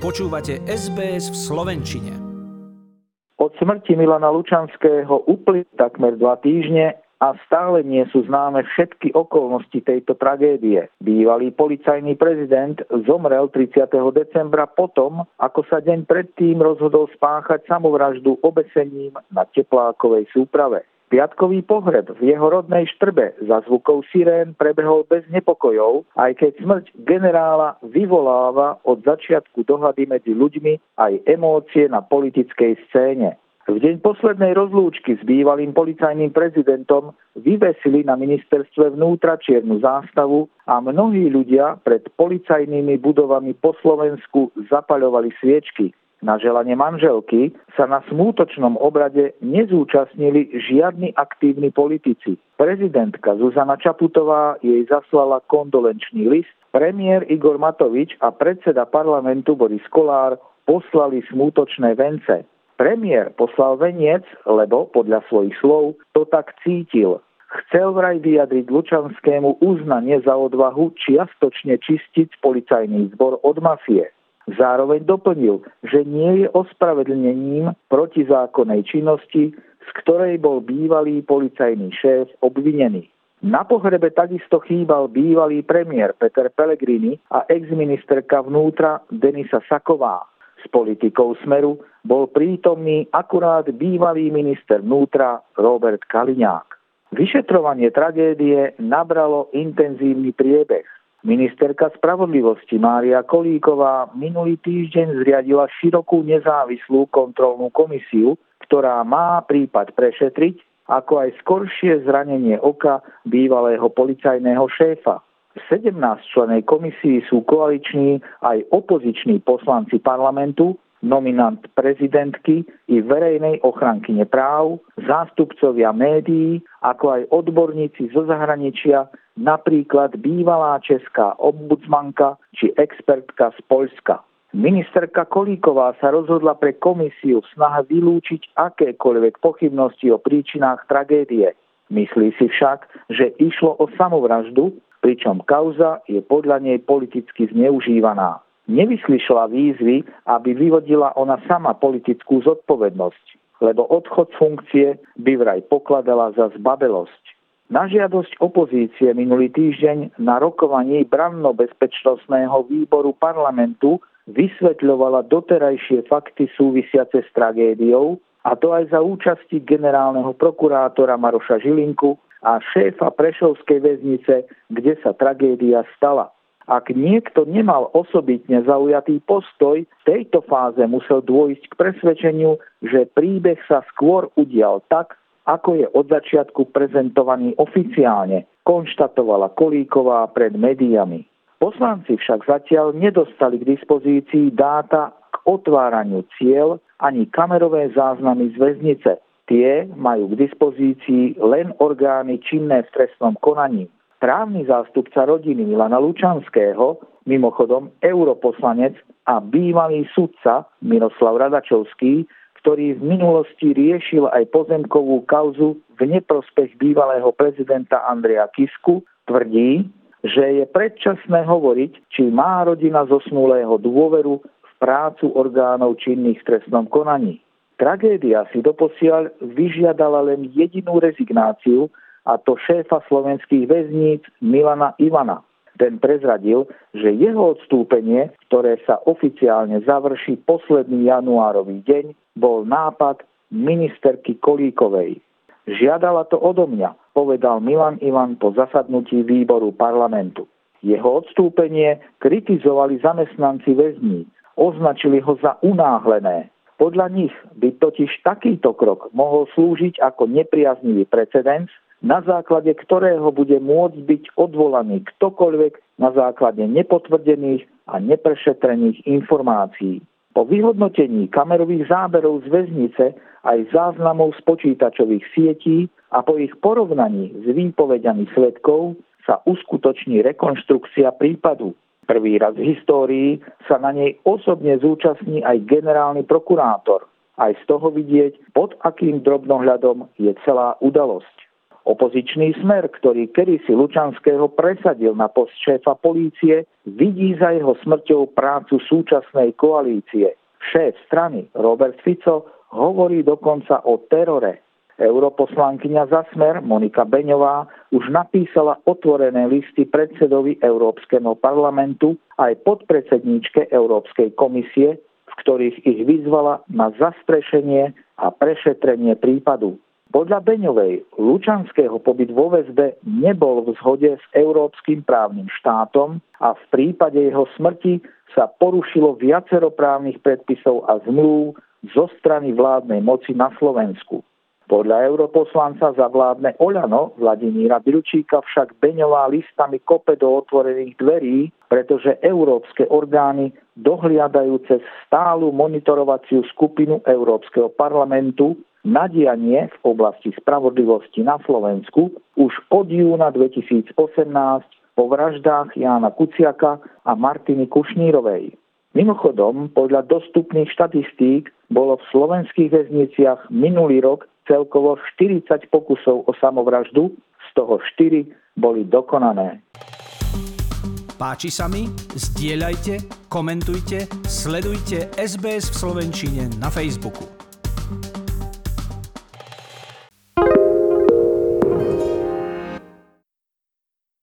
Počúvate SBS v Slovenčine. Od smrti Milana Lučanského úplne takmer dva týždne a stále nie sú známe všetky okolnosti tejto tragédie. Bývalý policajný prezident zomrel 30. decembra potom, ako sa deň predtým rozhodol spáchať samovraždu obesením na teplákovej súprave. Piatkový pohreb v jeho rodnej Štrbe za zvukov sirén prebehol bez nepokojov, aj keď smrť generála vyvoláva od začiatku dohady medzi ľuďmi aj emócie na politickej scéne. V deň poslednej rozlúčky s bývalým policajným prezidentom vyvesili na ministerstve vnútra čiernu zástavu a mnohí ľudia pred policajnými budovami po Slovensku zapaľovali sviečky. Na želanie manželky sa na smútočnom obrade nezúčastnili žiadni aktívni politici. Prezidentka Zuzana Čaputová jej zaslala kondolenčný list, premiér Igor Matovič a predseda parlamentu Boris Kolár poslali smútočné vence. Premiér poslal veniec, lebo podľa svojich slov to tak cítil. Chcel vraj vyjadriť Lučanskému uznanie za odvahu čiastočne čistiť policajný zbor od mafie. Zároveň doplnil, že nie je ospravedlnením protizákonnej činnosti, z ktorej bol bývalý policajný šéf obvinený. Na pohrebe takisto chýbal bývalý premiér Peter Pellegrini a exministerka vnútra Denisa Saková. S politikou Smeru bol prítomný akurát bývalý minister vnútra Robert Kaliňák. Vyšetrovanie tragédie nabralo intenzívny priebeh. Ministerka spravodlivosti Mária Kolíková minulý týždeň zriadila širokú nezávislú kontrolnú komisiu, ktorá má prípad prešetriť, ako aj skoršie zranenie oka bývalého policajného šéfa. V 17 členej komisii sú koaliční aj opoziční poslanci parlamentu, nominant prezidentky i verejnej ochrankyne práv, zástupcovia médií, ako aj odborníci zo zahraničia napríklad bývalá česká ombudsmanka či expertka z Poľska. Ministerka Kolíková sa rozhodla pre komisiu v snahe vylúčiť akékoľvek pochybnosti o príčinách tragédie. Myslí si však, že išlo o samovraždu, pričom kauza je podľa nej politicky zneužívaná. Nevyslyšla výzvy, aby vyvodila ona sama politickú zodpovednosť, lebo odchod funkcie by vraj pokladala za zbabelosť. Na žiadosť opozície minulý týždeň na rokovaní branno-bezpečnostného výboru parlamentu vysvetľovala doterajšie fakty súvisiace s tragédiou, a to aj za účasti generálneho prokurátora Maroša Žilinku a šéfa Prešovskej väznice, kde sa tragédia stala. Ak niekto nemal osobitne zaujatý postoj, v tejto fáze musel dôjsť k presvedčeniu, že príbeh sa skôr udial tak, ako je od začiatku prezentovaný oficiálne, konštatovala Kolíková pred médiami. Poslanci však zatiaľ nedostali k dispozícii dáta k otváraniu cieľ ani kamerové záznamy z väznice. Tie majú k dispozícii len orgány činné v trestnom konaní. Právny zástupca rodiny Milana Lučanského, mimochodom europoslanec a bývalý sudca Miroslav Radačovský, ktorý v minulosti riešil aj pozemkovú kauzu v neprospech bývalého prezidenta Andreja Kisku, tvrdí, že je predčasné hovoriť, či má rodina zosnulého dôveru v prácu orgánov činných v trestnom konaní. Tragédia si doposiaľ vyžiadala len jedinú rezignáciu, a to šéfa slovenských väzníc Milana Ivana. Ten prezradil, že jeho odstúpenie, ktoré sa oficiálne završí posledný januárový deň, bol nápad ministerky Kolíkovej. Žiadala to odo mňa, povedal Milan Ivan po zasadnutí výboru parlamentu. Jeho odstúpenie kritizovali zamestnanci väzní, označili ho za unáhlené. Podľa nich by totiž takýto krok mohol slúžiť ako nepriaznivý precedens, na základe ktorého bude môcť byť odvolaný ktokoľvek na základe nepotvrdených a neprešetrených informácií. Po vyhodnotení kamerových záberov z väznice aj záznamov z počítačových sietí a po ich porovnaní s výpovediami svetkov sa uskutoční rekonštrukcia prípadu. Prvý raz v histórii sa na nej osobne zúčastní aj generálny prokurátor. Aj z toho vidieť, pod akým drobnohľadom je celá udalosť. Opozičný smer, ktorý kedysi Lučanského presadil na post šéfa polície, vidí za jeho smrťou prácu súčasnej koalície. Šéf strany Robert Fico hovorí dokonca o terore. Europoslankyňa za smer Monika Beňová už napísala otvorené listy predsedovi Európskeho parlamentu aj podpredsedníčke Európskej komisie, v ktorých ich vyzvala na zastrešenie a prešetrenie prípadu. Podľa Beňovej Lučanského pobyt vo väzbe nebol v zhode s európskym právnym štátom a v prípade jeho smrti sa porušilo viacero právnych predpisov a zmluv zo strany vládnej moci na Slovensku. Podľa europoslanca za vládne Oľano Vladimíra Bilčíka však Beňová listami kope do otvorených dverí, pretože európske orgány dohliadajú cez stálu monitorovaciu skupinu Európskeho parlamentu na dianie v oblasti spravodlivosti na Slovensku už od júna 2018 po vraždách Jána Kuciaka a Martiny Kušnírovej. Mimochodom, podľa dostupných štatistík bolo v slovenských väzniciach minulý rok celkovo 40 pokusov o samovraždu, z toho 4 boli dokonané. Páči sa mi? Zdieľajte, komentujte, sledujte SBS v Slovenčine na Facebooku.